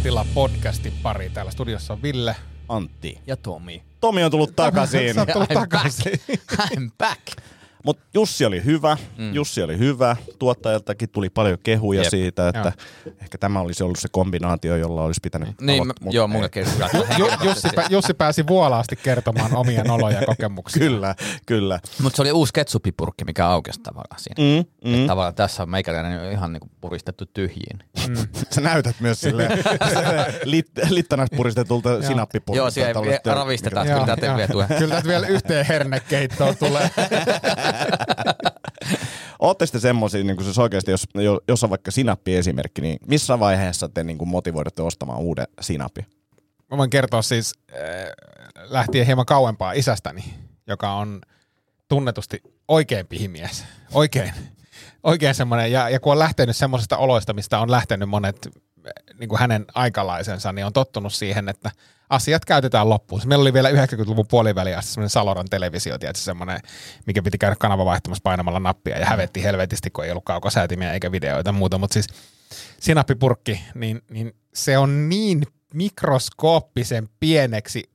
Olotila podcastin pari. Täällä studiossa on Ville. Antti. Ja Tomi. Tomi on tullut takaisin. Sä oot tullut I'm takaisin. back. I'm back. Mutta Jussi oli hyvä. Mm. Jussi oli hyvä. Tuottajaltakin tuli paljon kehuja Jep. siitä, että ehkä tämä olisi ollut se kombinaatio, jolla olisi pitänyt Niin, aloit- mä, mut joo. Ju, Jussi, pä, Jussi pääsi vuolaasti kertomaan omia noloja ja kokemuksia. Kyllä, kyllä. Mutta se oli uusi ketsupipurkki, mikä aukesi tavallaan siinä. Mm, Mm. mm. Tavallaan tässä on meikäläinen ihan niinku puristettu tyhjiin. Sä näytät myös sille lit, littanasta puristetulta sinappipurkilta. Joo, siellä ravistetaan, Joo, kyllä tätä joo. vietyä. Kyllä tätä vielä yhteen hernekeittoon tulee. Ootte sitten semmoisia, niin siis oikeasti, jos, jo- jos on vaikka sinappi-esimerkki, niin missä vaiheessa te niin kuin motivoidutte ostamaan uuden sinappi? Mä voin kertoa siis äh, lähtien hieman kauempaa isästäni, joka on tunnetusti oikein pihimies. Oikein. Oikein semmoinen, ja, ja kun on lähtenyt semmoisesta oloista, mistä on lähtenyt monet niin kuin hänen aikalaisensa, niin on tottunut siihen, että asiat käytetään loppuun. Meillä oli vielä 90-luvun puoliväliin asti semmoinen Saloran televisio, tietysti semmoinen, mikä piti käydä kanava vaihtamassa painamalla nappia ja hävetti helvetisti, kun ei ollut kaukosäätimiä eikä videoita muuta, mutta siis sinappipurkki, niin, niin se on niin mikroskooppisen pieneksi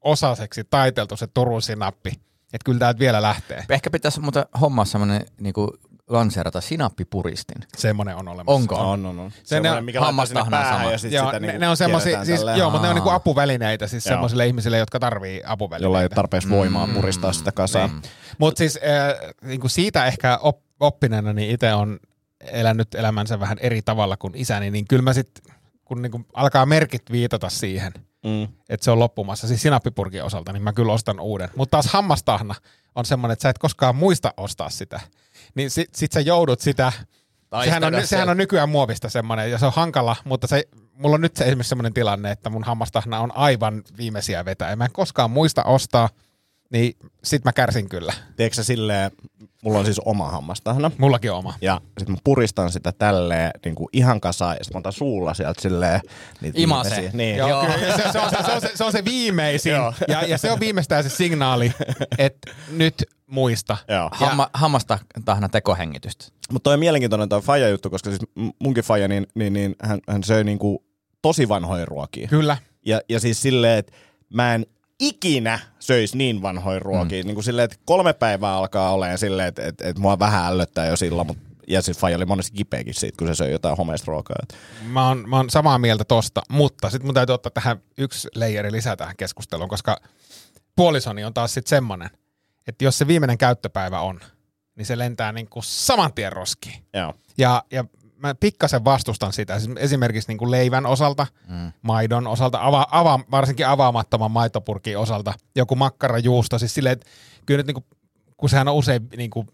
osaseksi taiteltu se Turun sinappi, että kyllä täältä vielä lähtee. Ehkä pitäisi muuten hommaa semmoinen niinku lanseerata sinappipuristin. Semmoinen on olemassa. Onko? On, on, on. Se Semmoinen, ne- mikä laittaa sinne hammastahnaa päähän sama. ja sitten Joo, sitä ne, niin ne on semmoisia, siis, joo, mutta ne on niinku apuvälineitä siis Joo. semmoisille ihmisille, jotka tarvii apuvälineitä. jolla ei ole tarpeeksi voimaa Mm. puristaa sitä kasaan. Niin. Mutta siis äh, niinku siitä ehkä op, oppineena, niin itse on elänyt elämänsä vähän eri tavalla kuin isäni, niin kyllä mä sitten, kun niinku alkaa merkit viitata siihen, Mm. että se on loppumassa, siis sinappipurkin osalta, niin mä kyllä ostan uuden. Mutta taas hammastahna on semmoinen, että sä et koskaan muista ostaa sitä. Niin sit, sit sä joudut sitä, sehän on, sehän on nykyään muovista semmoinen, ja se on hankala, mutta se, mulla on nyt se esimerkiksi semmoinen tilanne, että mun hammastahna on aivan viimeisiä vetää, ja mä en koskaan muista ostaa, niin sit mä kärsin kyllä. Tiedätkö sä silleen, mulla on siis oma hammastahna. Mullakin on oma. Ja sitten mä puristan sitä tälleen niin kuin ihan kasaan ja sitten mä otan suulla sieltä silleen niitä Imase. viimeisiä- Niin. Joo, Joo. Kyllä, se, se, on, se, se, on se, se on se viimeisin, Joo. ja, ja se on viimeistään se signaali, että nyt muista. Joo. Hamma, hammasta tahna tekohengitystä. Mutta toi on mielenkiintoinen toi faija juttu, koska siis munkin faija, niin, niin, niin hän, hän söi niinku tosi vanhoja ruokia. Kyllä. Ja, ja siis silleen, että mä en ikinä söisi niin vanhoja ruokia. Mm. Niin kuin silleen, että kolme päivää alkaa olemaan silleen, että, että, että mua vähän ällöttää jo silloin, mutta ja siis faija oli monesti kipeäkin siitä, kun se söi jotain homeista ruokaa. Mä oon, mä oon samaa mieltä tosta, mutta sitten mun täytyy ottaa tähän yksi leijeri lisää tähän keskusteluun, koska puolisoni on taas sitten semmonen, että jos se viimeinen käyttöpäivä on, niin se lentää niinku saman tien roskiin. Joo. Ja, ja mä pikkasen vastustan sitä, Siis esimerkiksi niinku leivän osalta, Mm. maidon osalta, ava, ava, varsinkin avaamattoman maitopurkin osalta, joku makkarajuusto, siis silleen, että kyllä nyt niinku, kun sehän on usein niinku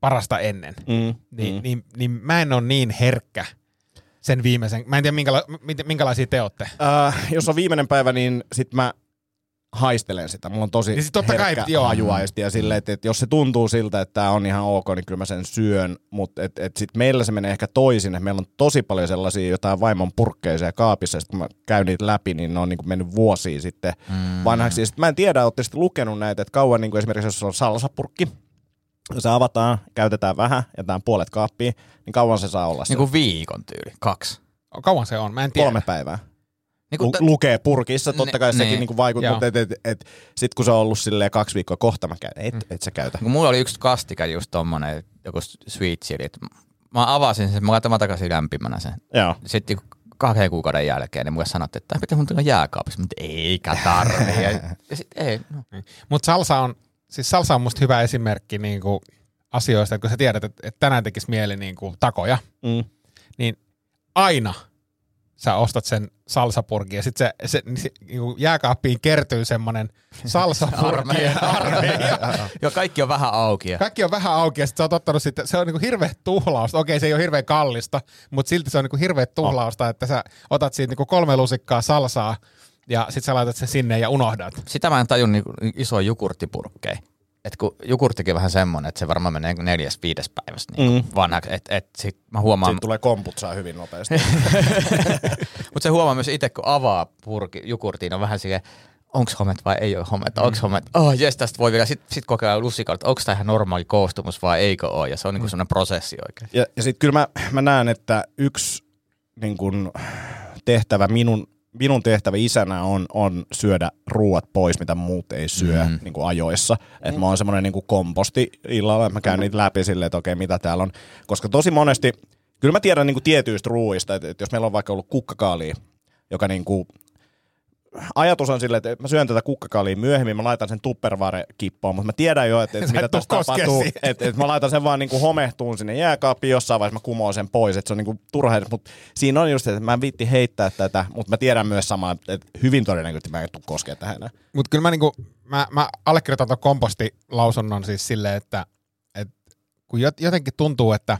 parasta ennen, Mm, niin, mm. niin, niin mä en ole niin herkkä sen viimeisen. Mä en tiedä, minkäla- minkälaisia te olette. Äh, jos on viimeinen päivä, niin sit mä haistelen sitä. Mulla on tosi Niin sit totta kai, herkkä joo. hajuaisti ja silleen, että, että jos se tuntuu siltä, että tämä on ihan ok, niin kyllä mä sen syön. Mutta et, et sit meillä se menee ehkä toisin, että meillä on tosi paljon sellaisia jotain vaimon purkkeja siellä kaapissa, ja sit kun mä käyn niitä läpi, niin ne on niinku mennyt vuosia sitten Mm. vanhaksi. Ja sit mä en tiedä, ootte sitten lukenut näitä, että kauan niinku esimerkiksi jos on salsapurkki, se avataan, käytetään vähän, jätetään puolet kaappiin, niin kauan se saa olla Niin kuin viikon tyyli, kaksi. Kauan se on? Mä en tiedä. Kolme päivää. Niin Lu- kuin lukee purkissa, totta Ne- kai sekin niin. niinku vaikuttaa, mutta et, et, et, sit kun se on ollut silleen kaksi viikkoa kohta mä käyn, et, et sä käytä. kun mulla oli yksi kastika just tommonen, joku sweet chili. että Mä avasin sen, mä laitan takaisin lämpimänä sen. Joo. Sitten kahden kuukauden jälkeen niin mulle sanottiin, että pitää mun tulla jääkaapissa, mutta eikä tarvii. Ja, ja sit ei, no. Mutta salsa on, siis salsa on musta hyvä esimerkki niinku asioista, että kun sä tiedät, että, että tänään tekisi mieli niinku takoja, Mm. niin aina sä ostat sen salsapurkin ja sitten se, se, niin se niinku jääkaappiin kertyy semmonen salsapurkien armeija. Joo, kaikki on vähän auki. Ja, Kaikki on vähän auki ja sit sä oot ottanut sitten, se on niinku hirveä tuhlausta. Okei, se ei ole hirveän kallista, mutta silti se on niinku hirveä tuhlausta, että sä otat siitä niinku kolme lusikkaa salsaa ja sit sä laitat sen sinne ja unohdat. sitä mä en tajun niin iso jukurttipurkkeja. Et kun jukurttikin on vähän semmonen, että se varmaan menee niinku neljäs, viides päivässä niin Mm. vanhaksi. Et, et sit mä huomaan, Siitä tulee komputsaa hyvin nopeasti. mutta se huomaa myös itse, kun avaa purki, jukurtiin, on vähän silleen, onko homet vai ei ole hometta, onko homet, oh jes, tästä voi vielä, sitten sit kokeilla lusikalla, että onko tämä ihan normaali koostumus vai eikö ole, ja se on niinku semmoinen prosessi oikein. ja ja sitten kyllä mä, mä näen, että yksi niin kun, tehtävä minun, minun tehtävä isänä on, on syödä ruuat pois, mitä muut ei syö mm. niin kuin ajoissa. Että mä oon semmoinen niin kuin komposti illalla, että mä käyn niitä läpi silleen, että okei, mitä täällä on. Koska tosi monesti, kyllä mä tiedän niin kuin tietyistä ruuista, että, että jos meillä on vaikka ollut kukkakaalia, joka niin kuin ajatus on silleen, että mä syön tätä kukkakaalia myöhemmin, mä laitan sen tupperware-kippoon, mutta mä tiedän jo, että, että mitä tässä koskee tapahtuu. Että, että mä laitan sen vaan niinku homehtuun sinne jääkaappiin, jossain vaiheessa mä kumoon sen pois, että se on niinku turha mutta siinä on just, että mä en viitti heittää tätä, mutta mä tiedän myös samaa, että hyvin todennäköisesti mä en tuu koskea tähän. Mutta kyllä mä, niinku, mä, mä allekirjoitan tuon kompostilausunnon siis silleen, että, että kun jot- jotenkin tuntuu, että,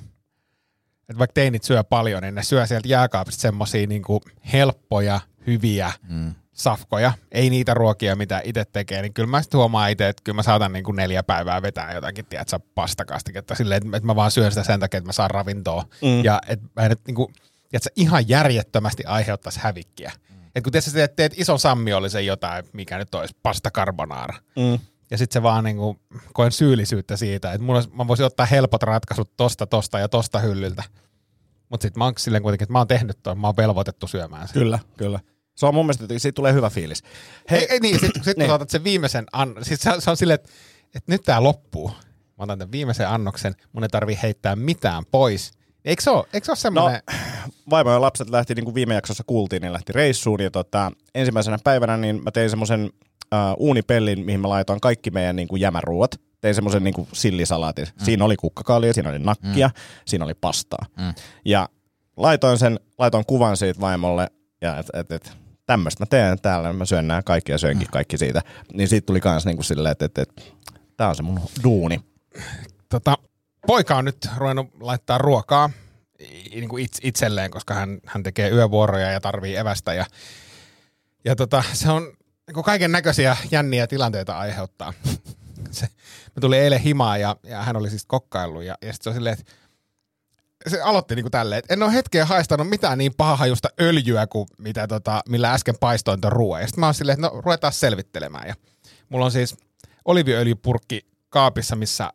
että vaikka teinit syö paljon, niin ne syö sieltä jääkaapista semmosia niinku helppoja, hyviä mm. Safkoja. Ei niitä ruokia, mitä itse tekee, niin kyllä mä sitten huomaan itse, että kyllä mä saatan niinku neljä päivää vetää jotakin, tiedätkö, pastakastiketta silleen, että, että mä vaan syön sitä sen takia, että mä saan ravintoa. Mm. Ja että mä en nyt niinku, tiedätkö, ihan järjettömästi aiheuttaisi hävikkiä. Mm. Et kun tietysti teet, teet ison sammi oli se jotain, mikä nyt olisi pasta carbonara. Mm. Ja sitten se vaan niinku, koen syyllisyyttä siitä, että mulla, mä voisin ottaa helpot ratkaisut tosta, tosta ja tosta hyllyltä. Mutta sitten mä oon silleen kuitenkin, että mä oon tehnyt tuon, mä oon velvoitettu syömään sen. Kyllä, kyllä. Se on mun mielestä, että siitä tulee hyvä fiilis. Hei, ei, ei niin, sitten sit, kun Niin. sä otat sen viimeisen annon, sit se, se on silleen, että, että nyt tää loppuu. Mä otan tämän viimeisen annoksen, mun ei tarvii heittää mitään pois. Eikö se ole, eikö se ole semmoinen, no. vaimo ja lapset lähti, niin kuin viime jaksossa kuultiin, niin lähti reissuun. Ja tota, ensimmäisenä päivänä niin mä tein semmoisen uh, uunipellin, mihin mä laitoin kaikki meidän niin kuin jämäruot. Tein semmoisen niin kuin sillisalaatin. Mm. Siinä oli kukkakaalia, siinä oli nakkia, mm. siinä oli pastaa. Mm. Ja laitoin sen, laitoin kuvan siitä vaimolle, ja et, et, et, tämmöistä mä teen täällä, mä syön nämä kaikki ja syönkin kaikki siitä. Niin siitä tuli kans niin kuin silleen, että et, et, tää on se mun duuni. tota, poika on nyt ruvennut laittaa ruokaa niin kuin itse, itselleen, koska hän, hän tekee yövuoroja ja tarvii evästä. Ja, ja tota, se on niin kaiken näköisiä jänniä tilanteita aiheuttaa. se, mä tulin eilen himaan ja, ja hän oli siis kokkaillut ja, ja sitten se on silleen, että se aloitti niin kuin tälleen, että en ole hetkeä haistanut mitään niin pahahajusta öljyä kuin mitä tota, millä äsken paistoin tuon ruoan. Ja sitten mä oon silleen, että no ruvetaan selvittelemään. Ja mulla on siis oliviöljypurkki kaapissa, missä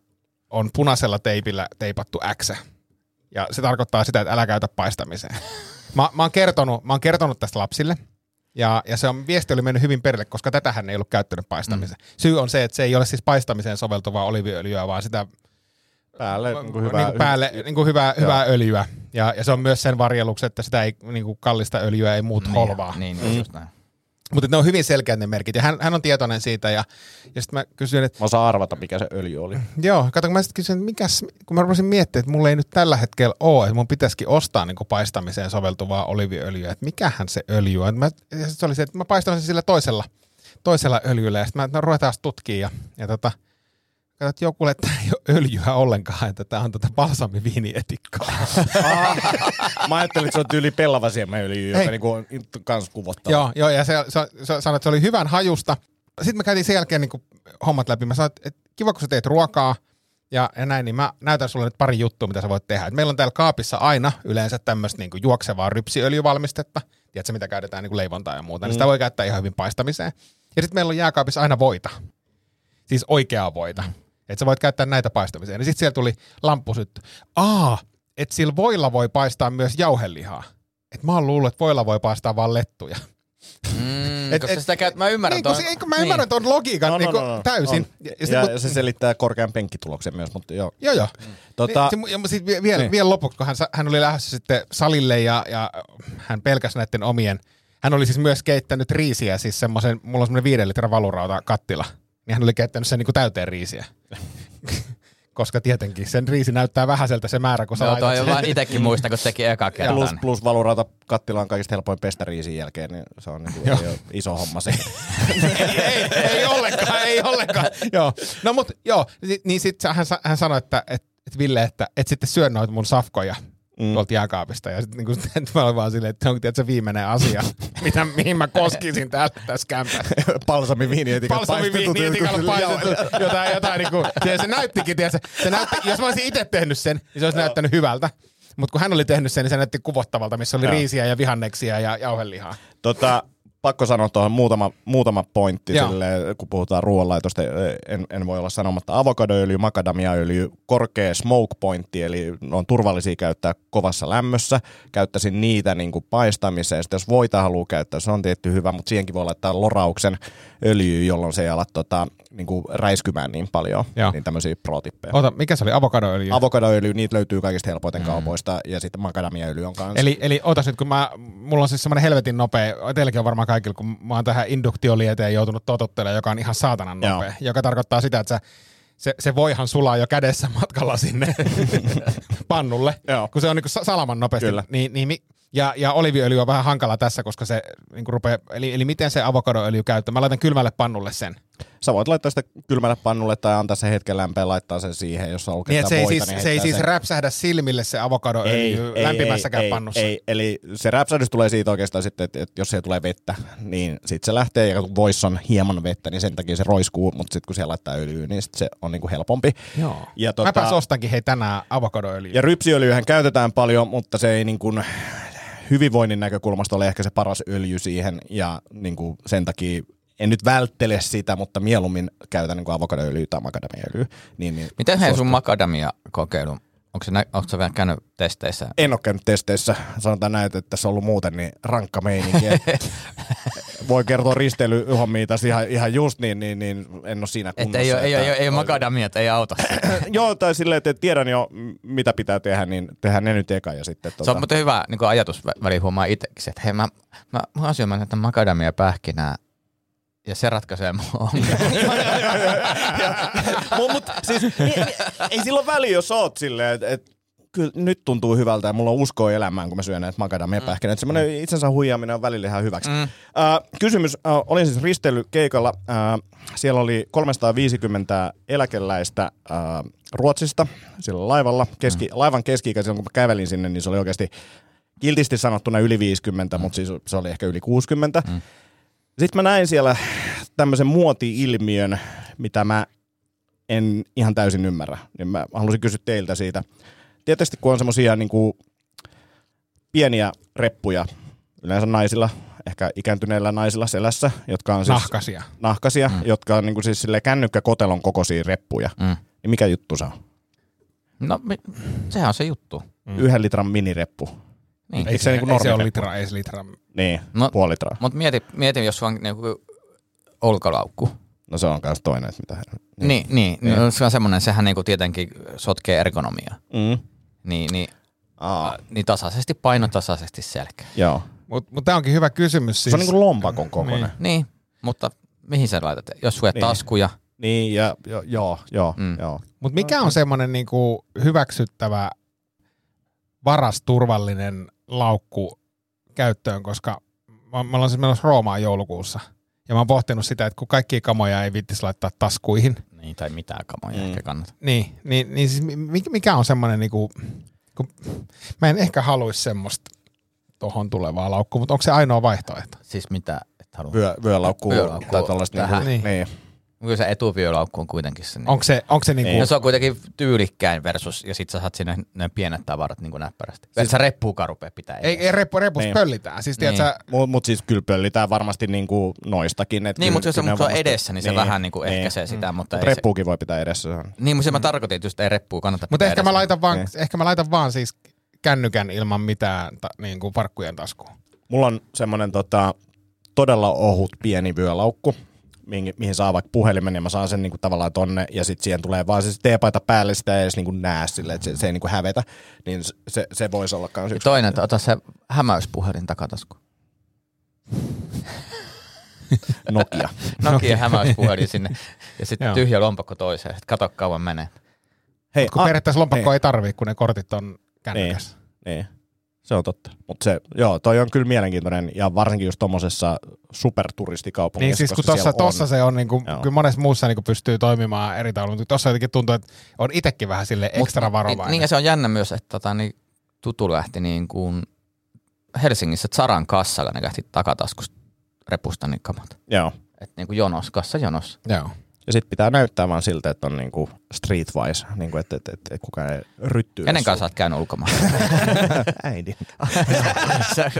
on punaisella teipillä teipattu X. Ja se tarkoittaa sitä, että älä käytä paistamiseen. Mä, mä, oon, kertonut, mä oon kertonut tästä lapsille. Ja, ja se on, viesti oli mennyt hyvin perille, koska tätä hän ei ollut käyttänyt paistamiseen. Mm. Syy on se, että se ei ole siis paistamiseen soveltuvaa oliviöljyä, vaan sitä Päälle niin kuin hyvä, hyvä, niin kuin päälle niin kuin hyvää, hyvää öljyä. Ja, ja se on myös sen varjeluksi, että sitä ei, niin kuin kallista öljyä ei muut holvaa. Niin, niin, just näin. Mutta ne on hyvin selkeät ne merkit. Ja hän, hän on tietoinen siitä. Ja, ja sitten mä kysyin, että Mä osaan arvata, mikä se öljy oli. Joo, kato, kun mä sitten kysyin, että mikäs, kun mä rupesin miettimään, että mulla ei nyt tällä hetkellä ole, että mun pitäisikin ostaa niin kuin paistamiseen soveltuvaa oliviöljyä, että mikähän se öljy on. Mä, ja sit se oli se, että mä paistan sen sillä toisella, toisella öljyllä, ja sitten mä no, ruvetaan tutkimaan, ja, ja tota, kato, että joku, että ei ole öljyä ollenkaan, että tämä on tota balsamiviinietikkaa. Mä ajattelin, että se on tyyli pellava siemenöljy, joka Ei. niinku on kans kuvottava. joo, joo, ja se, se, se sanoi, että se oli hyvän hajusta. Sitten me käytiin sen jälkeen niin kuin hommat läpi. Mä sanoin, että, että kiva, kun sä teet ruokaa, ja, ja näin, niin mä näytän sulle nyt pari juttua, mitä sä voit tehdä. Et meillä on täällä kaapissa aina yleensä tämmöistä niin juoksevaa rypsiöljyvalmistetta. Tiedätkö, mitä käytetään niin leivontaa ja muuta. Mm. Niin sitä voi käyttää ihan hyvin paistamiseen. Ja sitten meillä on jääkaapissa aina voita. Siis oikeaa voita. Mm. Että sä voit käyttää näitä paistamiseen. Ja sitten siellä tuli lamppusytty. Aa, että sillä voilla voi paistaa myös jauhelihaa. Et mä oon luullut, että voilla voi paistaa vaan lettuja. Mm, Et- koska et- sitä käyt, mä ymmärrän Niin, ton. se, eikö mä ymmärrän tuon logiikan No, no, niin no, no, täysin. on. Ja, Ja, ja, sit, ja, kun- se selittää korkean penkkituloksen myös, mutta joo. Joo, joo. Tota, Niin, ja sitten vielä, vielä, niin. vielä lopuksi, kun hän, hän oli lähdössä sitten salille ja, ja hän pelkäsi näiden omien, hän oli siis myös keittänyt riisiä, siis semmoisen, mulla on semmoinen viiden litran valurauta kattila, niin hän oli keittänyt sen niin kuin täyteen riisiä. Koska tietenkin sen riisi näyttää vähäiseltä se määrä, kun sä Joo, laitat toi sen. vaan itekin muistan, kun teki eka plus, kerran. plus valurauta kattila on kaikista helpoin pestä riisin jälkeen, niin se on niinku, ei ole iso homma se. ei, ei, ei ollenkaan, ei ollenkaan. joo. No mut joo, ni- niin sitten hän, hän sanoi, että et, et Ville, että et sitten syö noita mun safkoja mm. tuolta jääkaapista. Ja sitten niin mä olin vaan silleen, että se on tietysti viimeinen asia, mitä, mihin mä koskisin täällä tässä kämpässä. Palsami viinietikat Balsamiviinietikalla paistettu jotain, jotain niin kuin, se, se näyttikin, tiedätkö, se näytti, jos mä olisin itse tehnyt sen, niin se olisi näyttänyt hyvältä. Mutta kun hän oli tehnyt sen, niin se näytti kuvottavalta, missä oli Joo. riisiä ja vihanneksia ja jauhelihaa. Tota, pakko sanoa tuohon muutama, muutama pointti, sille, kun puhutaan ruoanlaitosta. En, en voi olla sanomatta avokadoöljy, makadamiaöljy, korkea smoke pointti, eli ne on turvallisia käyttää kovassa lämmössä. Käyttäisin niitä niin kuin paistamiseen. Sitten jos voita haluaa käyttää, se on tietty hyvä, mutta siihenkin voi laittaa lorauksen öljyä, jolloin se ei ala tota, niin kuin räiskymään niin paljon. Joo. Niin tämmöisiä pro-tippejä. Ota, mikä se oli? Avokadoöljy? Avokadoöljy, niitä löytyy kaikista helpoiten mm. kaupoista, ja sitten makadamiaöljy on kanssa. Eli, eli otas nyt, kun mä, mulla on siis semmoinen helvetin nopea, teilläkin on varmaan kaikilla, kun mä oon tähän induktiolieteen joutunut totuttelemaan, joka on ihan saatanan Joo. nopea, joka tarkoittaa sitä, että sä, se, se voihan sulaa jo kädessä matkalla sinne pannulle, Joo. kun se on niin salaman nopeasti. Kyllä. Niin, niin, mi- ja, ja oliviöljy on vähän hankala tässä, koska se niin kuin rupeaa, eli, eli miten se avokadoöljy käyttää? Mä laitan kylmälle pannulle sen. Sä voit laittaa sitä kylmälle pannulle tai antaa se hetken lämpöä laittaa sen siihen, jos haluaa Niin, se ei, voita, siis, niin se ei siis sen. räpsähdä silmille se avokadoöljy lämpimässäkään ei, pannussa. Ei, eli se räpsähdys tulee siitä oikeastaan sitten, että, että jos siellä tulee vettä, niin sitten se lähtee, ja kun voissa on hieman vettä, niin sen takia se roiskuu, mutta sitten kun siellä laittaa öljyä, niin sit se on niinku helpompi. Joo. Ja, tota, Mäpäs ostankin hei tänään avokadoöljyä. ja rypsiöljyhän käytetään paljon, mutta se ei niin kuin hyvinvoinnin näkökulmasta ole ehkä se paras öljy siihen, ja niin kuin sen takia en nyt välttele sitä, mutta mieluummin käytän niin avokadoöljyä tai makadamiaöljyä. Niin, niin Miten hei sun suosittelen. makadamia-kokeilu? Onko se, onko se vielä käynyt testeissä? En ole käynyt testeissä. Sanotaan näin, että tässä on ollut muuten niin rankka meininki. Voi kertoa risteilyhommia tässä ihan, ihan just niin, niin, niin en ole siinä kunnossa. Että ei ole, ei, ei, ole, ei ole että- makadamia, että ei auta. Joo, tai silleen, että tiedän jo, mitä pitää tehdä, niin tehdään ne nyt eka ja sitten... Se Tota, on muuten hyvä niin ajatus väliin huomaa itsekin, että hei mä, mä, mä syömään näitä makadamia pähkinää ja se ratkaisee mun ongelman. mut, mut, siis, ei, ei sillä ole väliä, jos oot silleen, että et, kyllä nyt tuntuu hyvältä ja mulla on uskoa elämään, kun mä syön näitä makadamia pähkinä. Mm. Semmoinen itsensä huijaaminen on välillä ihan hyväksi. Mm. Uh, kysymys, uh, olin siis risteilykeikalla. Uh, siellä oli 350 eläkeläistä uh, Ruotsista sillä laivalla. Keski, mm. Laivan keski silloin kun mä kävelin sinne, niin se oli oikeasti kiltisti sanottuna yli 50, mm. mutta siis se oli ehkä yli 60. Mm. Sitten mä näin siellä tämmöisen muoti-ilmiön, mitä mä en ihan täysin ymmärrä. Niin mä halusin kysyä teiltä siitä. Tietysti kun on semmoisia niin pieniä reppuja, yleensä naisilla, ehkä ikääntyneillä naisilla selässä, jotka on siis Nahkasia. nahkasia, mm. jotka on niin kuin siis sille kännykkäkotelon kokoisia reppuja. Mm. Niin mikä juttu se on? No mi- sehän on se juttu. Mm. Yhden litran minireppu. Niin. Eikö se niinku ei se ole normireppu? litra, ei se litra. Niin, No- puoli litraa. Mutta mieti, mieti, jos on niinku olkalaukku. No se on myös toinen, että mitä... Niin, niin, niin. Niin. No, se on semmoinen, sehän niinku tietenkin sotkee ergonomiaa. Mm. Niin, niin, Aa, niin tasaisesti paino, tasaisesti selkeä. joo. Mutta mut tämä onkin hyvä kysymys. Siis, Se on niin kuin lompakon kokoinen. Niin. Niin, mutta mihin sä laitat? Jos sujet Niin. taskuja, Niin, ja jo, joo, joo, Mm. joo. Mutta mikä on semmoinen niinku hyväksyttävä varas turvallinen laukku käyttöön, koska mä, mä olen siis menossa Roomaan joulukuussa. Ja mä oon pohtinut sitä, että kun kaikkia kamoja ei vittisi laittaa taskuihin, niin, tai mitään kamoja Mm. ehkä kannata. niin, niin, niin siis mi- mikä on semmoinen, niinku, kun mä en ehkä haluaisi semmoista tohon tulevaa laukkua, mutta onko se ainoa vaihtoehto? Siis mitä et halua? Vyö, vyölaukku Vyölaukku tai tuollaista. tähän. Niin, Niin. niin. Kyllä se etuvyölaukku on kuitenkin se. Niin. Onko se, onko se niinku. No se on kuitenkin tyylikkäin versus, ja sit sä saat sinne ne pienet tavarat niin näppärästi. Siis, sä reppuukaan rupea pitää. ei, ei reppu, repussa Niin. pöllitään. Siis Niin. sä, Mutta mut siis kyllä pöllitään varmasti niinku noistakin. Et Niin, mutta jos se mut on varmasti- edessä, niin se vähän niinku ehkäisee sitä, mutta Mut ei se- reppuukin voi pitää edessä. se Niin, mutta se mä tarkoitin, että just ei reppua kannata Mutta pitää ehkä mä, laitan vaan, Niin. ehkä mä laitan vaan siis kännykän ilman mitään ta, niin kuin farkkujen taskuun. Mulla on semmoinen tota, todella ohut pieni vyölaukku, mihin, mihin saa vaikka puhelimen ja mä saan sen niinku tavallaan tonne ja sitten siihen tulee vaan se teepaita päälle, sitä ei edes niinku näe sille, että se, se ei niinku hävetä, niin se- se, voisi olla kans yksi. Toinen, että ota se hämäyspuhelin takatasku. Nokia. Nokia hämäyspuhelin sinne. Ja sitten tyhjä lompakko toiseen. Sitten kato kauan menee. Hei, Kun a- periaatteessa lompakko niin. ei tarvii, kun ne kortit on kännykässä. Niin, se on totta. Mutta se, joo, toi on kyllä mielenkiintoinen ja varsinkin just tommosessa superturistikaupungissa. Niin siis kun tossa, siellä on- tossa se on, niin kuin, Joo. kyllä monessa muussa niin kuin pystyy toimimaan eri tavalla, mutta tossa jotenkin tuntuu, että on itsekin vähän sille ekstra varovainen. Niin, ja se on jännä myös, että tota, niin, tutu lähti niin kuin Helsingissä Zaran kassalla, ne lähti takataskusta repusta niin kamat. Joo. Et niin kuin jonos, kassa jonos. Joo. Ja sitten pitää näyttää vaan siltä, että on niinku streetwise, niinku että et, et, et kukaan ei ryttyy. Kenen kanssa olet käynyt ulkomailla? Äidin. se,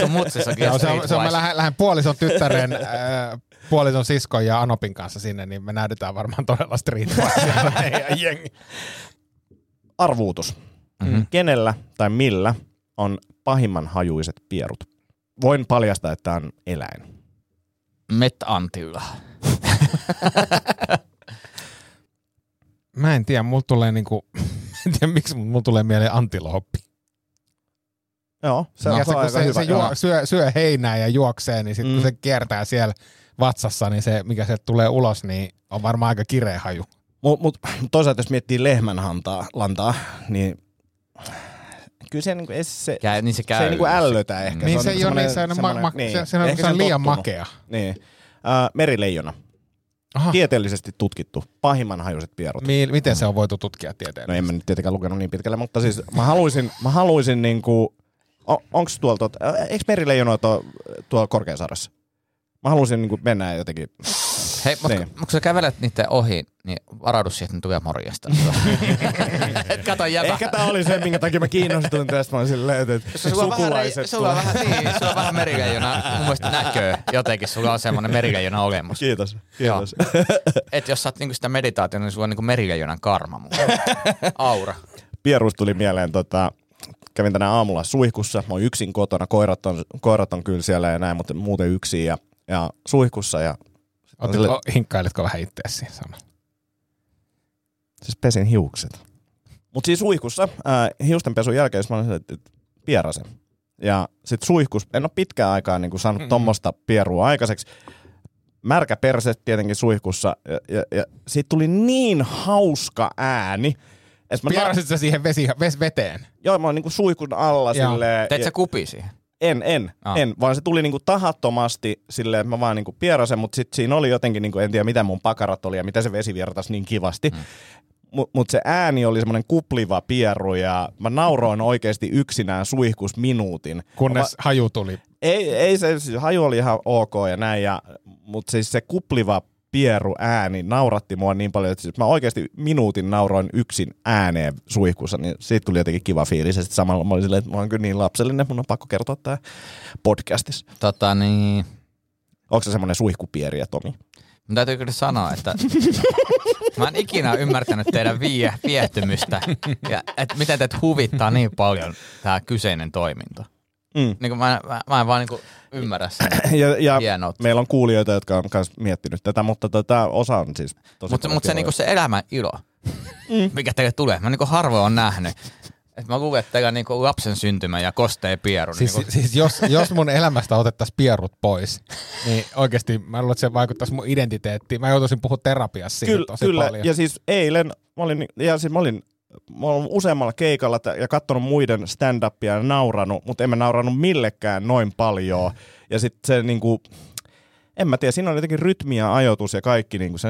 sun mutsissakin on se on, se on, mä lähden, lähden puolison tyttären, äh, puolison siskon ja Anopin kanssa sinne, niin me näytetään varmaan todella streetwise jengi. Arvuutus. Mhm. Kenellä tai millä on pahimman hajuiset pierut? Voin paljastaa, että tämä on eläin. Met Antilla. Mä en tiedä, mulla tulee niinku, en tiedä miksi, mutta mulla tulee mieleen antilooppi. Joo, se ja on, se, kun aika se, hyvä. se juo, syö, syö heinää ja juoksee, niin sitten Mm. kun se kiertää siellä vatsassa, niin se, mikä sieltä tulee ulos, niin on varmaan aika kireä haju. Mut, mut toisaalta jos miettii lehmän hantaa, lantaa, niin kyllä se, niinku, ei se, Käy, niin se käy. se ei niinku ällötä ehkä. niin on se ei ole niin, se, on, ma, ma, niin. se, se, on, se liian tottunut. makea. Niin. Äh, merileijona. Aha. Tieteellisesti tutkittu. Pahimman hajuiset pierut. Mi- miten se on voitu tutkia tieteen? No en mä nyt tietenkään lukenut niin pitkälle, mutta siis mä haluaisin, mä haluaisin niinku, on, onks tuolla, tot, äh, eikö merileijona tuo, tuolla Korkeasaaressa? Mä haluaisin niinku mennä jotenkin. Hei, mutta Niin. kun sä kävelet niiden ohi, niin varaudu siihen, että ne tulee morjesta. Et kato jäbä. Ehkä tää oli se, minkä takia mä kiinnostuin tästä. Mä olin silleen, että, että Sulla on, vähän, sukulaiset. rei- sulla on vähän, niin, sulla on vähän merileijona, mun mielestä näköä jotenkin, sulla on semmoinen merileijona olemus. Kiitos, kiitos. Et jos sä oot niinku sitä meditaatiota, niin sulla on niinku merileijonan karma mun. Aura. Pierus tuli mieleen, tota, kävin tänään aamulla suihkussa. Mä oon yksin kotona, koirat on, koirat on kyllä siellä ja näin, mutta muuten yksin ja, ja suihkussa. Ja Otetko, hinkkailetko vähän itseäsi siinä samalla? siis pesin hiukset. Mutta siis suihkussa, ää, hiustenpesun jälkeen mä olin että pierasen. Ja sit suihkus, en ole pitkään aikaa niin saanut Mm. tommosta pierua aikaiseksi. Märkä perse tietenkin suihkussa ja, ja, ja siitä tuli niin hauska ääni. mä Pierasit sä siihen vesi, ves, veteen? Joo, mä oon niinku suihkun alla Joo. silleen. Teit sä kupi siihen? En, en, Ah. en, vaan se tuli niinku tahattomasti silleen, että mä vaan niinku pierasen, mutta sit siinä oli jotenkin, niinku, en tiedä mitä mun pakarat oli ja mitä se vesi virtasi niin kivasti. Mm. Mutta mut se ääni oli semmoinen kupliva pieru ja mä nauroin oikeasti yksinään suihkus minuutin. Kunnes Mä, haju tuli. ei, ei se, siis haju oli ihan ok ja näin, ja, mutta siis se kupliva pieru ääni nauratti mua niin paljon, että siis mä oikeasti minuutin nauroin yksin ääneen suihkussa, niin siitä tuli jotenkin kiva fiilis. Ja sitten samalla mä olin silleen, että mä oon kyllä niin lapsellinen, mun on pakko kertoa tää podcastissa. Tota niin, Onko se semmoinen suihkupieriä, Tomi? mun täytyy kyllä sanoa, että mä en ikinä ymmärtänyt teidän vie, viehtymystä ja että miten teet huvittaa niin paljon tämä kyseinen toiminto. Mm. Niin kuin mä, mä, mä en vaan niin kuin ymmärrä sen Ja, ja hienoutta. meillä on kuulijoita, jotka on myös miettinyt tätä, mutta tota, osa on siis tosi Mutta mut se, niinku se elämän ilo, mm. mikä teille tulee, mä niinku harvoin on nähnyt. Et mä luulen, että niinku lapsen syntymä ja kosteen pieru. Siis, niinku, siis jos, jos mun elämästä otettaisiin pierut pois, niin oikeasti mä luulen, että se vaikuttaisi mun identiteettiin. Mä joutuisin puhua terapiassa siitä Kyllä, tosi kyllä. paljon. ja siis eilen mä olin, ja siis mä olin, mä olin useammalla keikalla ja katsonut muiden stand-upia ja nauranut, mutta en mä nauranut millekään noin paljon. Ja sitten se niinku, en mä tiedä, siinä on jotenkin rytmi ja ajoitus ja kaikki niinku se,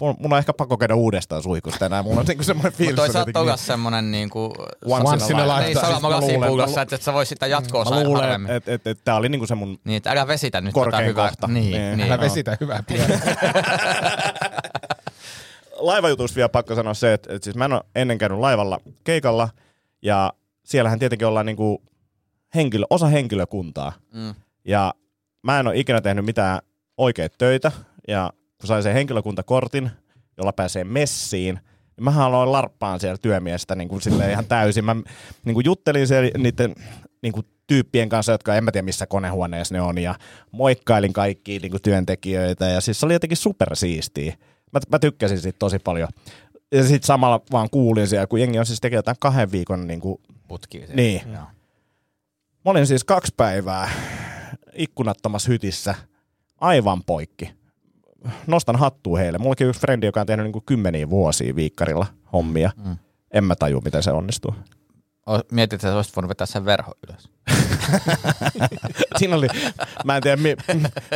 mun on ehkä pakko käydä uudestaan suihkusta tänään. Mulla on niinku semmoinen fiilis. Mutta on toisaalta jotenkin on semmonen niinku... Once Once in a lifetime. Niin, Siis mä luulen- lasipullossa, mä- että et sä vois sitä jatkoa Mä saada luulen, harvemmin. että et, et, tää oli niinku se mun Niin, että älä vesitä nyt Korkein tätä hyvää. kohta. Niin, Niin. niin. Älä vesitä hyvää. laivajutusta vielä pakko sanoa se, että, että siis mä en ole ennen käynyt laivalla keikalla, ja siellähän tietenkin ollaan niinku henkilö, osa henkilökuntaa. Mm. Ja mä en ole ikinä tehnyt mitään oikeita töitä, ja kun sain sen henkilökuntakortin, jolla pääsee messiin, niin mä aloin larppaan siellä työmiestä niin kuin ihan täysin. Mä niin kuin juttelin siellä niiden niin kuin tyyppien kanssa, jotka en mä tiedä missä konehuoneessa ne on, ja moikkailin kaikkia niin kuin työntekijöitä, ja siis se oli jotenkin supersiistiä. Mä, mä tykkäsin siitä tosi paljon. Ja sitten samalla vaan kuulin siellä, kun jengi on siis tekee jotain kahden viikon niin kuin Putki. siellä. Niin. Joo. Mä olin siis kaksi päivää ikkunattomassa hytissä, aivan poikki. Nostan hattua heille. Mullakin yksi frendi, joka on tehnyt niin kymmeniä vuosia viikkarilla hommia. Mm. En mä taju, miten se onnistuu. Mietit, että olisit voinut vetää sen verho ylös. Siinä oli, mä en tiedä mi,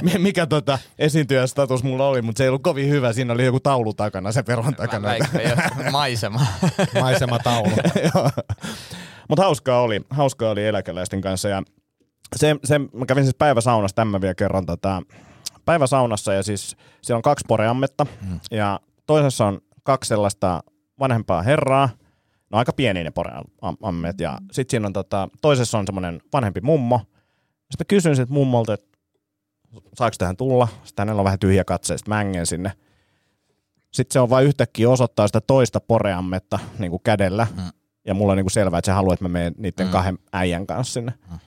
mi, mikä tota esiintyjästatus mulla oli, mutta se ei ollut kovin hyvä. Siinä oli joku taulu takana, se peron takana. Mä väikkäin, maisema. Maisemataulu. Mutta hauskaa oli, hauskaa oli eläkeläisten kanssa ja se, se, mä kävin siis päiväsaunassa, tämän mä vielä kerran tota, päiväsaunassa ja siis siellä on kaksi poreammetta Mm. ja toisessa on kaksi sellaista vanhempaa herraa, no aika pieniä ne poreammet ja sitten siinä on tota, toisessa on semmoinen vanhempi mummo. Sitten mä kysyin siltä mummolta, että saako tähän tulla. Sitten hänellä on vähän tyhjä katse, sitten mä ängen sinne. Sitten se on vain yhtäkkiä osoittaa sitä toista poreammetta niin kuin kädellä. Mm. Ja mulla on niin kuin selvää, että se haluaa, että mä menen niiden Mm. kahden äijän kanssa sinne. Mm.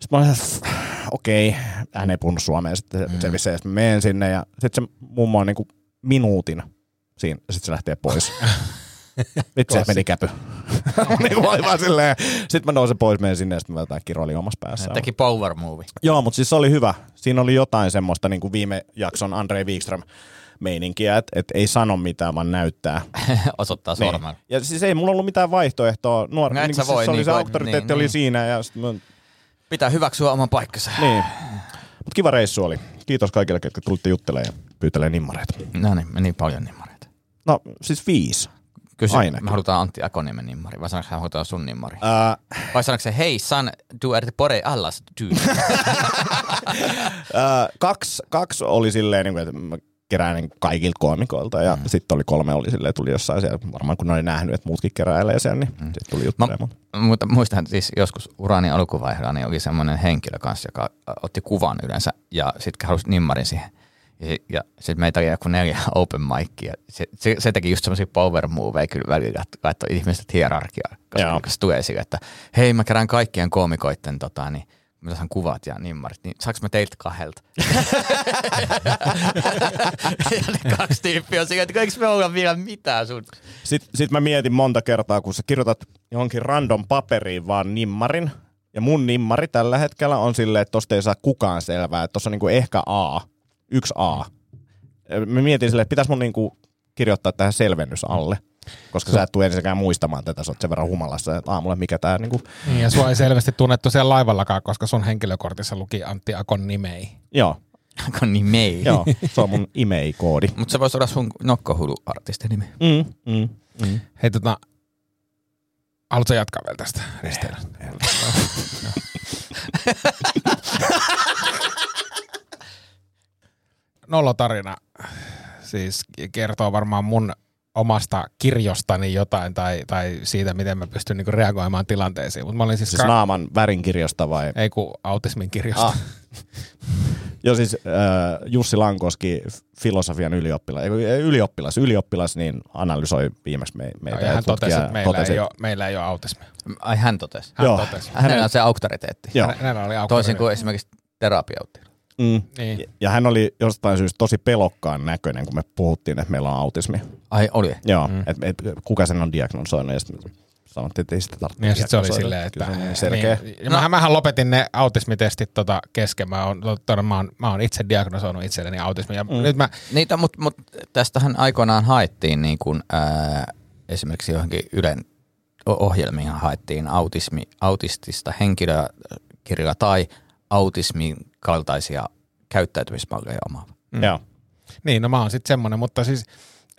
Sitten mä olin, että okei, hän ei puhunut suomea, sitten se Mm. selvisi, että mä menen sinne ja sitten se mummo on niin kuin minuutin siinä ja sitten se lähtee pois. Vitsi, se meni käpy. niin kuin vaan silleen, sitten mä nousen pois, menen sinne ja sitten mä jotain kiroilin omassa päässä. Teki power movie. Joo, mutta siis se oli hyvä. Siinä oli jotain semmoista niin kuin viime jakson Andrei Wikström meininkiä, että et ei sano mitään, vaan näyttää. Osoittaa Niin. sormella. Ja siis ei mulla ollut mitään vaihtoehtoa. Nuor, No niin kuin voi siis se oli niin se kuin- auktoriteetti niin, oli niin. siinä. Ja sit mä, Pitää hyväksyä oman paikkansa. niin. Mutta kiva reissu oli. Kiitos kaikille, ketkä tulitte juttelemaan ja pyytelee nimmareita. No niin, meni paljon nimmareita. No siis viisi. Kysy, Ainakin. me halutaan Antti Akoniemen nimmari, vai sanoiko hän halutaan sun nimmari? Ää, Vai sanoiko se, hei san, du är pore allas du. ää, kaksi, kaksi oli silleen, niin kuin, että mä kerään kaikilta koomikoilta ja mm. sitten oli kolme oli silleen, tuli jossain siellä, varmaan kun ne oli nähnyt, että muutkin keräilee siellä, niin mm. sitten tuli juttelemaan. Mutta muistan siis joskus urani alkuvaiheella, niin oli semmoinen henkilö kanssa, joka otti kuvan yleensä ja sitten halusi nimmarin siihen. Ja, ja sitten meitä oli joku neljä open micia. Se, se, se teki just semmoisia power moveja kyllä välillä, että laittoi ihmiset hierarkiaa. Joo. Koska se tulee sille, että hei mä kerään kaikkien koomikoitten tota, niin mä saan kuvat ja nimmarit, niin saaks mä teiltä kahdelta? ja ne kaksi tyyppiä on silleen, että eikö me olla vielä mitään sun? Sitten sit mä mietin monta kertaa, kun sä kirjoitat johonkin random paperiin vaan nimmarin, ja mun nimmari tällä hetkellä on silleen, että tosta ei saa kukaan selvää, että tossa on niinku ehkä A, yksi A. Mä mietin silleen, että pitäis mun niinku kirjoittaa tähän selvennys alle, koska sä et tule ensinnäkään muistamaan tätä, sä oot sen verran humalassa, että aamulla mikä tää niinku, Niin, ja sua ei selvästi tunnettu siellä laivallakaan, koska sun henkilökortissa luki Antti Akon nimei. joo, Kun niin mei. joo, se on mun email-koodi. Mutta se voisi olla sun nokkohulu-artistin nimi. Mm, mm, mm. Hei tota, haluatko jatkaa vielä tästä risteilystä? Nolotarina siis kertoo varmaan mun omasta kirjostani jotain tai, tai siitä, miten mä pystyn niinku reagoimaan tilanteisiin. Mutta mä olin siis, Siis naaman värinkirjosta vai? ei kun autismin kirjosta. Ah. Joo, siis äh, Jussi Lankoski, filosofian ylioppilas, ylioppilas, ylioppilas, niin analysoi viimeksi me, meitä. ja hän totesi, että meillä, totesi, ei ole, meillä ei ole autismia. Ai hän totesi. Hän Joo. totesi. Hänellä on se auktoriteetti. Joo. Häne- Hänellä oli Toisin kuin auktoriteetti. esimerkiksi terapeutti. Mm. Niin. Ja hän oli jostain syystä tosi pelokkaan näköinen, kun me puhuttiin, että meillä on autismi. Ai oli. Joo, mm. et, et, kuka sen on diagnosoinut, ja sitten sanottiin, että ei sitä tarvitse Niin ja sitten se oli silleen, että... Kyllä se on niin selkeä. Niin, ja mähän, mähän lopetin ne autismitestit tota kesken. Mä oon, tota, mä, oon, mä oon itse diagnosoinut itselleni autismin. Ja mm. nyt mä, Niitä, mutta mut tästähän aikoinaan haettiin niin kuin, ää, esimerkiksi johonkin Ylen ohjelmiin haettiin autismi, autistista henkilökirjaa tai autismin kaltaisia käyttäytymismalleja omaava. Mm. Joo. niin, no mä oon sitten semmonen, mutta siis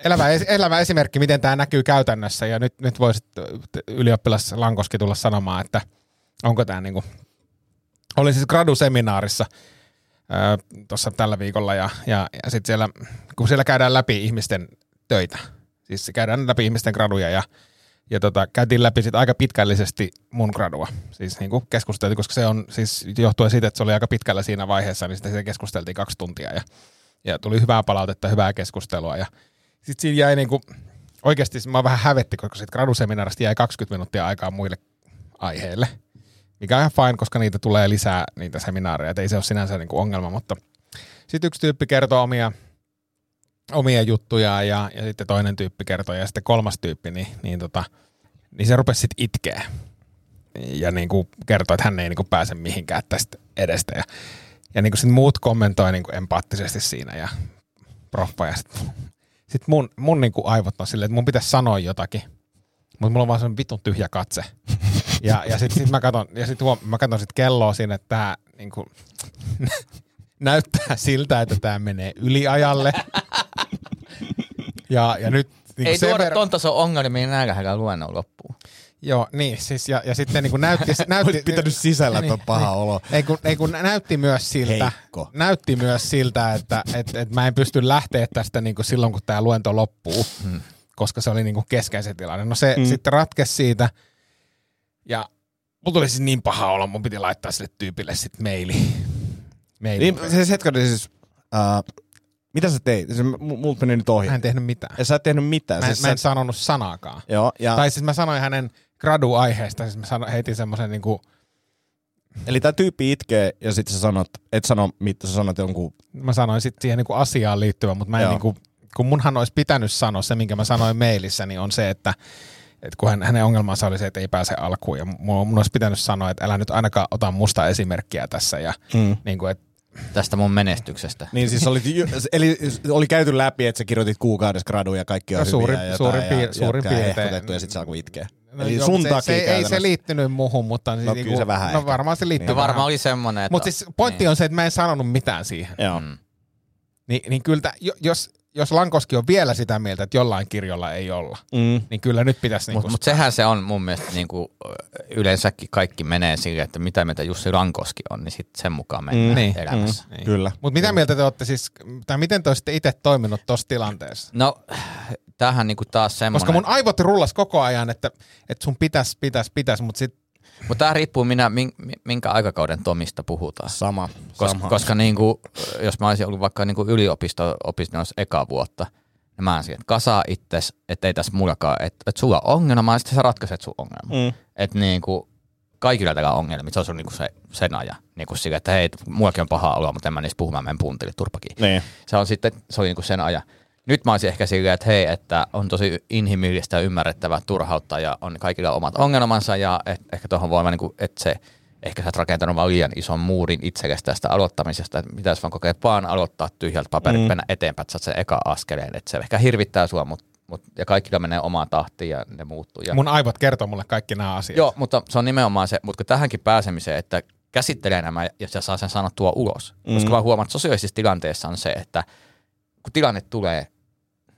elävä, es- elävä esimerkki, miten tämä näkyy käytännössä. Ja nyt, nyt voisit ylioppilas Lankoski tulla sanomaan, että onko tämä niinku... Olin siis graduseminaarissa tuossa tällä viikolla ja, ja, ja sitten siellä, kun siellä käydään läpi ihmisten töitä, siis käydään läpi ihmisten graduja ja, ja tota, käytiin läpi sit aika pitkällisesti mun gradua. Siis niin kuin keskusteltiin, koska se on siis johtuen siitä, että se oli aika pitkällä siinä vaiheessa, niin siitä keskusteltiin kaksi tuntia ja, ja tuli hyvää palautetta, hyvää keskustelua ja sitten siinä jäi niin kuin, oikeasti mä vähän hävetti, koska siitä graduseminaarista jäi 20 minuuttia aikaa muille aiheille, mikä on ihan fine, koska niitä tulee lisää niitä seminaareja, et ei se ole sinänsä niin kuin ongelma, mutta sitten yksi tyyppi kertoo omia, omia juttujaan ja, ja sitten toinen tyyppi kertoo ja sitten kolmas tyyppi, niin, niin, tota, niin se rupesi sitten itkeä ja niin kuin kertoo, että hän ei niin kuin pääse mihinkään tästä edestä ja, ja niin kuin sit muut kommentoi niin kuin empaattisesti siinä ja proffa ja sitten sit mun, mun niin kuin aivot on silleen, että mun pitäisi sanoa jotakin, mutta mulla on vaan semmoinen vitun tyhjä katse. Ja, ja sitten sit mä katon, ja sit huom- mä katon sit kelloa siinä, että tää niinku, näyttää siltä, että tämä menee yliajalle. Ja, ja nyt niinku Ei sen tuoda verran- ton tason ongelmia nälkähällä luennon loppuun. Joo, niin, siis ja, ja sitten niin kuin näytti... näytti pitänyt sisällä niin, ton paha niin. olo. Ei kun, ei kun näytti myös siltä, Heikko. näytti myös siltä, että et, et mä en pysty lähteä tästä niin kuin silloin, kun tämä luento loppuu, hmm. koska se oli niin kuin keskeisen tilanne. No se Mm. hmm. sitten ratkesi siitä, ja mulla tuli siis niin paha olo, mun piti laittaa sille tyypille sitten maili. Maili. Niin, siis hetkinen siis, uh, mitä sä teit? Se, m- multa meni nyt ohi. Mä en tehnyt mitään. Ja sä et tehnyt mitään. Mä en, siis mä en sä, sanonut sanaakaan. joo, ja, Tai siis mä sanoin hänen gradu-aiheesta, siis mä sanoin, heitin semmoisen niinku, eli tää tyyppi itkee ja sitten sä sanot, et sano mitä, sä sanot jonkun, mä sanoin sitten siihen niinku asiaan liittyvän, mutta mä en Joo. niinku, kun munhan olisi pitänyt sanoa se, minkä mä sanoin mailissa, niin on se, että että kun hän, hänen ongelmansa oli se, että ei pääse alkuun, ja mun, mun olisi pitänyt sanoa, että älä nyt ainakaan ota musta esimerkkiä tässä, ja mm. niin kuin, että Tästä mun menestyksestä. Niin siis oli, eli oli käyty läpi, että sä kirjoitit kuukaudessa graduja ja kaikki on No, suurin- hyviä ja suurin jotain, piir- ja suurin piirtein. ja sit se alkoi itkeä. no Eli joo, sun se, takia se, ei se liittynyt muhun, mutta siis No, niinku, kyllä se vähän no ehkä. varmaan se liittyy No vähän. varmaan oli semmoinen, että... Mutta siis pointti niin. on se, että mä en sanonut mitään siihen. Joo. Mm. Ni, niin kyllä, jos, jos Lankoski on vielä sitä mieltä, että jollain kirjolla ei olla, Mm. niin kyllä nyt pitäisi... Mutta Niinku, mut sehän se on mun mielestä niinku, yleensäkin kaikki menee sille, että mitä mieltä Jussi Rankoski on, niin sit sen mukaan mennään Mm. Niin. elämässä. Mm. Niin. Kyllä. Mutta mitä mieltä te olette siis, tai miten te olisitte itse toiminut tuossa tilanteessa? No, tämähän niinku taas semmoinen... Koska mun aivot rullas koko ajan, että, että sun pitäisi, pitäisi, pitäisi, mutta sitten Mutta tämä riippuu minä, min- minkä aikakauden Tomista puhutaan. Sama. Kos, sama. koska niinku, jos mä olisin ollut vaikka niinku yliopisto opiskelussa eka vuotta, niin mä olisin, että kasaa itses, että ei tässä mullakaan, että, että sulla on ongelma, ja sitten sä ratkaiset sun ongelma. Mm. Että niinku, kaikilla tällä on ongelmia, se on sun niinku se, sen ajan. Niinku sille, että hei, mullakin on paha olo, mutta en mä niistä puhu, mä menen puntille turpakin. Niin. Se on sitten, se oli niinku sen ajan. Nyt mä olisin ehkä silleen, että hei, että on tosi inhimillistä ja ymmärrettävää turhautta ja on kaikilla omat ongelmansa ja et, ehkä tuohon voi vaan niinku, että se, ehkä sä oot rakentanut vaan liian ison muurin itsellesi tästä aloittamisesta, että pitäisi vaan kokea vaan aloittaa tyhjältä paperit, Mm. mennä eteenpäin, että sä sen eka askeleen, että se ehkä hirvittää sua, mutta mut, ja kaikilla menee omaan tahtiin ja ne muuttuu. Ja, mun aivot kertoo mulle kaikki nämä asiat. Joo, mutta se on nimenomaan se, mutta tähänkin pääsemiseen, että käsittelee nämä ja se saa sen sanottua ulos. Mm. Koska mä huomaan, että sosiaalisessa tilanteessa on se, että kun tilanne tulee,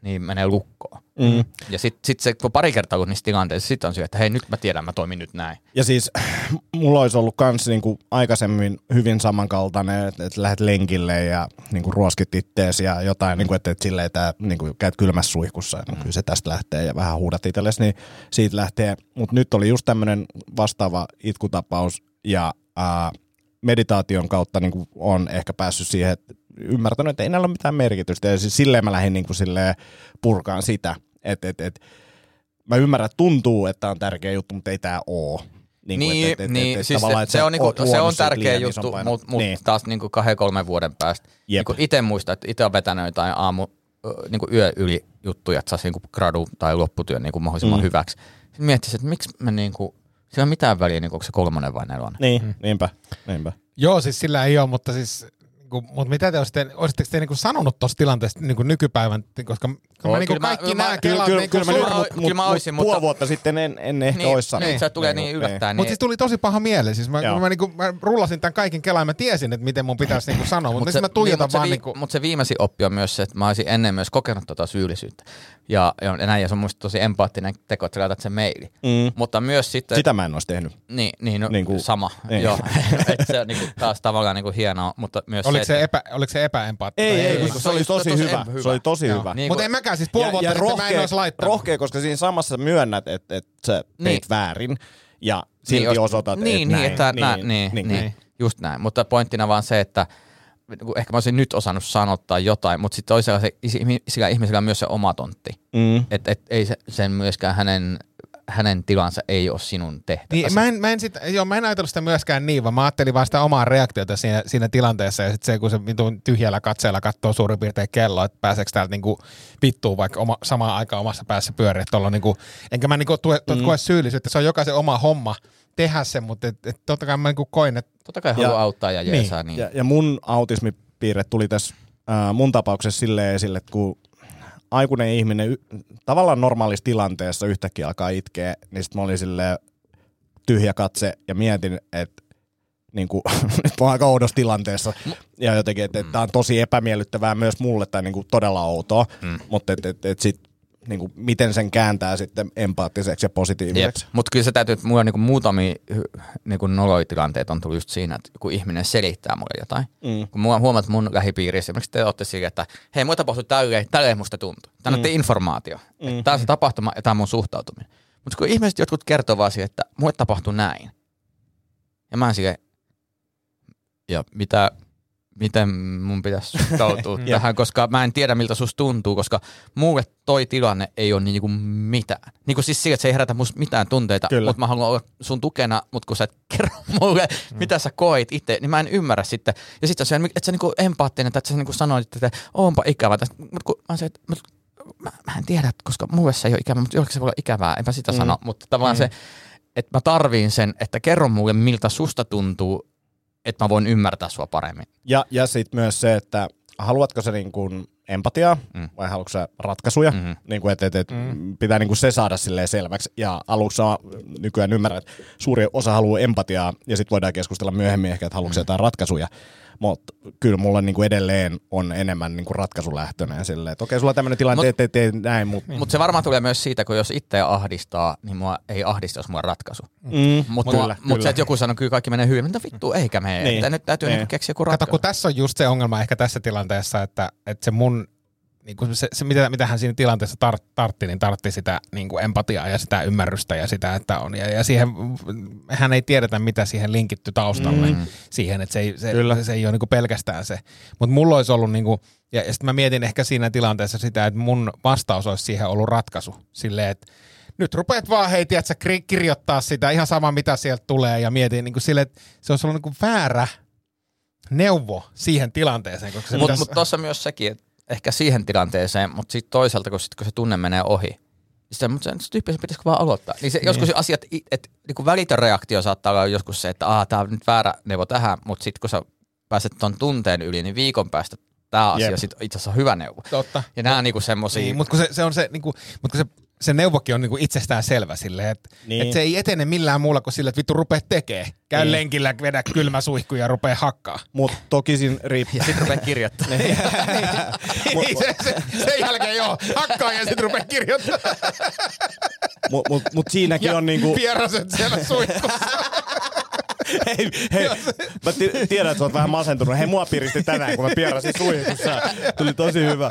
niin menee lukkoon. Mm. Ja sitten sit se, kun pari kertaa ollut niissä tilanteissa, sitten on se, että hei nyt mä tiedän, mä toimin nyt näin. Ja siis mulla olisi ollut kans niinku aikaisemmin hyvin samankaltainen, että, että lähdet lenkille ja niinku ruoskit ittees ja jotain, niinku, että, että silleen tää, niinku, käyt kylmässä suihkussa, niin kyllä se tästä lähtee ja vähän huudat itsellesi, niin siitä lähtee. Mutta nyt oli just tämmöinen vastaava itkutapaus ja ää, meditaation kautta niinku on ehkä päässyt siihen, että ymmärtänyt, että ei näillä ole mitään merkitystä. Ja siis silleen mä lähdin niinku silleen purkaan sitä, että, että, että mä ymmärrän, että tuntuu, että on tärkeä juttu, mutta ei tämä oo. Niin, niin, et- et- et- niin et siis se, että se, on, niinku, se on tärkeä juttu, mutta mut niin. taas niinku kahden kolmen vuoden päästä. Jep. Niinku itse muistan, että itse on vetänyt jotain aamu niinku yö yli juttuja, että saisi niinku gradu tai lopputyön niinku mahdollisimman Mm. hyväksi. Sitten miettisin, että miksi me niinku, sillä ei ole mitään väliä, niinku, onko se kolmonen vai nelonen. Niin, Mm. niinpä, niinpä. Joo, siis sillä ei ole, mutta siis niinku, mutta mitä te olisitte, olisitteko te niinku sanonut tuosta tilanteesta niinku nykypäivän, koska kyllä mä Oo, niinku kyllä mä- kaikki mä- nämä kyllä- kyllä, niinku kyllä, mä sulla- mut, kyllä mut, mä mut olisin, mutta- puoli vuotta sitten en, en ehkä niin, olisi sanonut. niin, se tulee niin Niinku, yllättäen. Mutta Niin, siis tuli tosi paha mieli. Siis mä, kun mä, niinku, mä rullasin tämän kaiken kelaan, mä tiesin, että miten mun pitäisi niinku sanoa, mutta Mut nyt mä tuijotan mut se, vaan niinku... mut se viimeisin oppi on myös se, että mä olisin ennen myös kokenut tota syyllisyyttä. Ja, ja näin, ja se on musta tosi empaattinen teko, että sä laitat sen maili. Mm. Mutta myös sitten... Sitä mä en olisi tehnyt. Niin, niin, no, Niin niin kuin- sama. niin. Niin. Joo, että se on niin kuin, taas tavallaan niin kuin hienoa, mutta myös Oliko se, se, että, epä, oliko se epäempaattinen? Ei, ei, ei, kun kun se oli se oli tosi tosi hyvä. hyvä. Se oli tosi Joo. hyvä. Niin Mutta en mäkään siis puoli vuotta sitten mä en olisi laittanut. rohkea, koska siinä samassa myönnät, että, että sä teit Niin. väärin ja silti jos- osoitat, niin, että niin, näin. että nä, niin, niin, niin, niin. just näin. Mutta pointtina vaan se, että kun ehkä mä olisin nyt osannut sanottaa jotain, mutta sitten toisella se, sillä ihmisellä on myös se oma tontti. Mm. Että et, ei se, sen myöskään hänen, hänen tilansa ei ole sinun tehtäväsi. Niin, mä en, mä, en sit, joo, mä en ajatellut sitä myöskään niin, vaan mä ajattelin vaan sitä omaa reaktiota siinä, siinä tilanteessa ja sitten se, kun se tyhjällä katseella katsoo suurin piirtein kello, että pääseekö täältä niinku vittuun vaikka oma, samaan aikaan omassa päässä pyöriä, niinku, enkä mä niinku tue, mm. koe syyllisyyttä, se on jokaisen oma homma tehdä se, mutta et, et totta kai mä niinku koin, että Totta kai Ja- haluaa auttaa ja jeesaa. Niin. Ja, ja mun autismipiirre tuli tässä ää, mun tapauksessa silleen esille, että kun aikuinen ihminen y- tavallaan normaalissa tilanteessa yhtäkkiä alkaa itkeä, niin sit mä olin silleen tyhjä katse ja mietin, että niin kuin, nyt mä oon aika oudossa tilanteessa. Ja jotenkin, että, että tämä on tosi epämiellyttävää myös mulle tai niin kuin todella outoa. Mm. Mutta et, et, et sit niin kuin, miten sen kääntää sitten empaattiseksi ja positiiviseksi. Mutta kyllä se täytyy, että mulla on niinku muutamia niinku noloitilanteita on tullut just siinä, että kun ihminen selittää mulle jotain. Mm. Kun mulla huomaat mun lähipiirissä, esimerkiksi te olette sille, että hei, mua tapahtui tälleen, tälleen musta tuntuu. Tämä on mm. informaatio. Mm. Tämä on se tapahtuma ja tämä on mun suhtautuminen. Mutta kun ihmiset jotkut kertoo vaan siihen, että mulle tapahtui näin. Ja mä oon sille, ja mitä, miten mun pitäisi suhtautua tähän, koska mä en tiedä miltä susta tuntuu, koska mulle toi tilanne ei ole niinku mitään. Niinku siis sillä, että se ei herätä musta mitään tunteita, Kyllä. mutta mä haluan olla sun tukena, mutta kun sä et kerro mulle, mm. mitä sä koit itse, niin mä en ymmärrä sitten. Ja sitten se, että sä niinku empaattinen, että sä niinku sanoit, että onpa ikävä. Mutta kun mä, se, että, mä, mä en tiedä, koska mulle se ei ole ikävä, mutta jollekin se voi olla ikävää, enpä sitä mm. sano. Mutta tavallaan mm. se, että mä tarviin sen, että kerro mulle, miltä susta tuntuu, että mä voin ymmärtää sua paremmin. Ja, ja sitten myös se, että haluatko sä niin kuin empatiaa mm. vai haluatko sä ratkaisuja, mm-hmm. niin kuin, että, että, että mm. pitää niin kuin se saada silleen selväksi. Ja aluksi nykyään ymmärrän, että suuri osa haluaa empatiaa ja sitten voidaan keskustella myöhemmin ehkä, että haluatko mm. jotain ratkaisuja. Mutta kyllä mulla niinku edelleen on enemmän niinku ratkaisulähtöinen silleen, että okei, sulla on tämmöinen tilanne, Mut- tee, näin, mutta... Mutta se varmaan tulee myös siitä, kun jos itse ahdistaa, niin mua ei ahdista, jos mulla on ratkaisu. Mm, Mutta kyllä, mut, mut se, että joku sanoo, kyllä kaikki menee hyvin, mutta vittu, eikä mene. Niin. Niin. Nyt täytyy Niin. niin. keksiä joku Kato, ratkaisu. kun tässä on just se ongelma ehkä tässä tilanteessa, että, että se mun, niin kuin se, se mitä, mitä hän siinä tilanteessa tar, tartti, niin tartti sitä niin kuin empatiaa ja sitä ymmärrystä ja sitä, että on. Ja, ja siihen, hän ei tiedetä, mitä siihen linkitty taustalle, mm. siihen, että se ei, se, Kyllä. se, se ei ole niin kuin pelkästään se. Mutta mulla olisi ollut, niin kuin, ja, ja sitten mä mietin ehkä siinä tilanteessa sitä, että mun vastaus olisi siihen ollut ratkaisu. Silleen, että nyt rupeat vaan, hei, tiedätkö, kri- kirjoittaa sitä ihan sama, mitä sieltä tulee, ja mietin niin kuin sille, että se olisi ollut niin kuin väärä neuvo siihen tilanteeseen. Koska se Mutta pitäisi- mut tuossa myös sekin, että ehkä siihen tilanteeseen, mutta sitten toisaalta, kun, sit, kun se tunne menee ohi, sitä, mutta se tyyppi se pitäisikö vaan aloittaa. Niin se, joskus asiat, että niinku välitön reaktio saattaa olla joskus se, että tämä on nyt väärä neuvo tähän, mutta sitten kun sä pääset ton tunteen yli, niin viikon päästä tämä asia Jep. sit itse asiassa on hyvä neuvo. Totta. Ja nämä on niinku semmosia, Niin, mutta kun se, se on se, niinku, mut kun se, se neuvokin on niinku itsestään selvä silleen, että Niin. et se ei etene millään muulla kuin sillä, että vittu rupee tekee. Käy Niin. lenkillä, vedä kylmä suihku ja rupee hakkaa. Mutta toki siinä riippuu. ja sitten rupeaa kirjoittaa. niin, se, se, sen jälkeen joo, hakkaa ja sitten rupee kirjoittamaan. Mutta mut, mut siinäkin Ja on niinku... pieraset siellä suihkussa. hei, hei, mä ti- tiedän, että sä oot vähän masentunut. Hei, mua piristi tänään, kun mä pierasin suihkussa. Tuli tosi hyvä.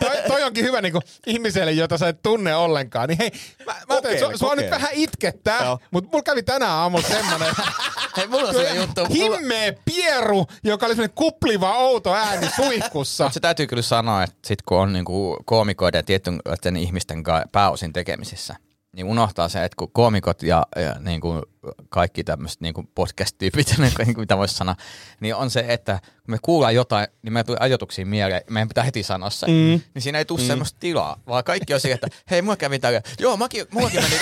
toi, toi onkin hyvä niinku, ihmiselle, jota sä et tunne ollenkaan. Niin hei, mä, mä Kokeile, sua, sua nyt vähän itkettää, Joo. mutta mulla kävi tänään aamulla semmonen Hei, mulla on sellainen juttu. Himmeä pieru, joka oli semmonen kupliva outo ääni suihkussa. Mut se täytyy kyllä sanoa, että sit kun on niinku koomikoiden ja tiettyjen ihmisten kanssa pääosin tekemisissä, niin unohtaa se, että kun koomikot ja, ja niinku kaikki tämmöiset niinku podcast-tyypit, niinku, mitä voisi sanoa, niin on se, että kun me kuullaan jotain, niin meidän tulee ajatuksia mieleen, meidän pitää heti sanoa se. Mm. Niin siinä ei tule mm. semmoista tilaa, vaan kaikki on se, että hei, mulla kävi tällä, joo, mäkin, mullakin meni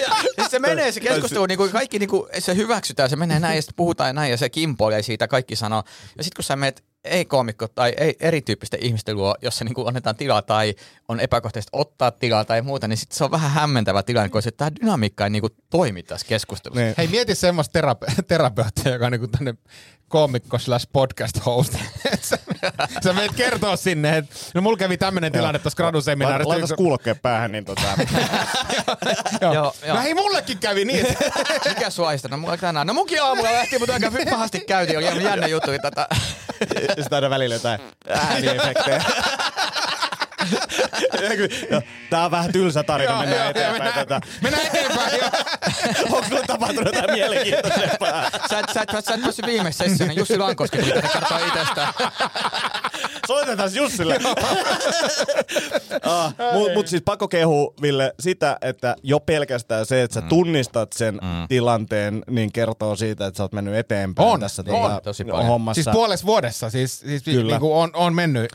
ja, ja se menee se keskustelu, niin kuin kaikki niin kuin, se hyväksytään, se menee näin ja sitten puhutaan näin ja se kimpoilee siitä, kaikki sanoo. Ja sitten kun sä menet ei-koomikko tai ei, erityyppisten ihmisten luo, jossa niin kuin annetaan tilaa tai on epäkohtaisesti ottaa tilaa tai muuta, niin sitten se on vähän hämmentävä tilanne, kun se, että tämä dynamiikka ei niin kuin toimi tässä keskustelussa. Niin. Hei, mieti semmoista terape- terapeuttia, joka on niinku tänne koomikko slash podcast host. sä, menet kertoa sinne, että no mulla kävi tämmönen tilanne tuossa graduseminaarissa. Laitas kuulokkeen päähän, niin tota... Joo. Joo, joo. No hei, mullekin kävi niin. Mikä sua? No mulla tänään. No munkin aamulla lähti, mutta aika pahasti käytiin. Oli jännä juttu tätä. Ja sitten aina välillä jotain ääniefektejä. Tää on vähän tylsä tarina, Joo, mennään joo, eteenpäin mennään- tätä. Mennään eteenpäin. joo. Onko sulla tapahtunut jotain mielenkiintoisempaa? Sä et, sä et, sä et päässyt viimeisessä sessioon. niin Jussi Lankoski tuli tänne kertoa itsestään. Soitetaan Jussille. ah, Mutta mut siis pakko kehu, Ville, sitä, että jo pelkästään se, että sä tunnistat sen tilanteen, niin kertoo siitä, että sä oot mennyt eteenpäin On, tässä on, tota, tosi paljon. hommassa. Siis puolessa vuodessa, siis, siis Kyllä. niinku on, on mennyt.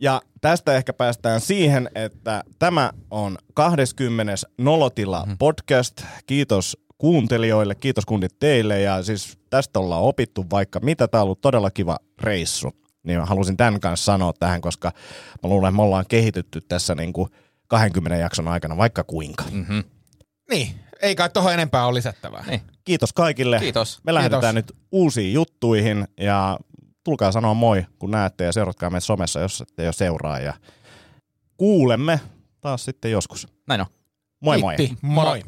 Ja tästä ehkä päästään siihen, että tämä on 20. Nolotila Mhm. podcast. Kiitos kuuntelijoille, kiitos kundit teille ja siis tästä ollaan opittu vaikka mitä. Tämä on ollut todella kiva reissu. Niin mä halusin tämän kanssa sanoa tähän, koska mä luulen, että me ollaan kehitytty tässä niin kuin 20 jakson aikana vaikka kuinka. Mm-hmm. Niin, ei kai tohon enempää ole lisättävää. Niin. Kiitos kaikille. Kiitos. Me lähdetään Kiitos. nyt uusiin juttuihin ja tulkaa sanoa moi, kun näette ja seuratkaa meitä somessa, jos ette jo seuraa. Ja kuulemme taas sitten joskus. Näin on. Moi moi! Kiitti. Moi.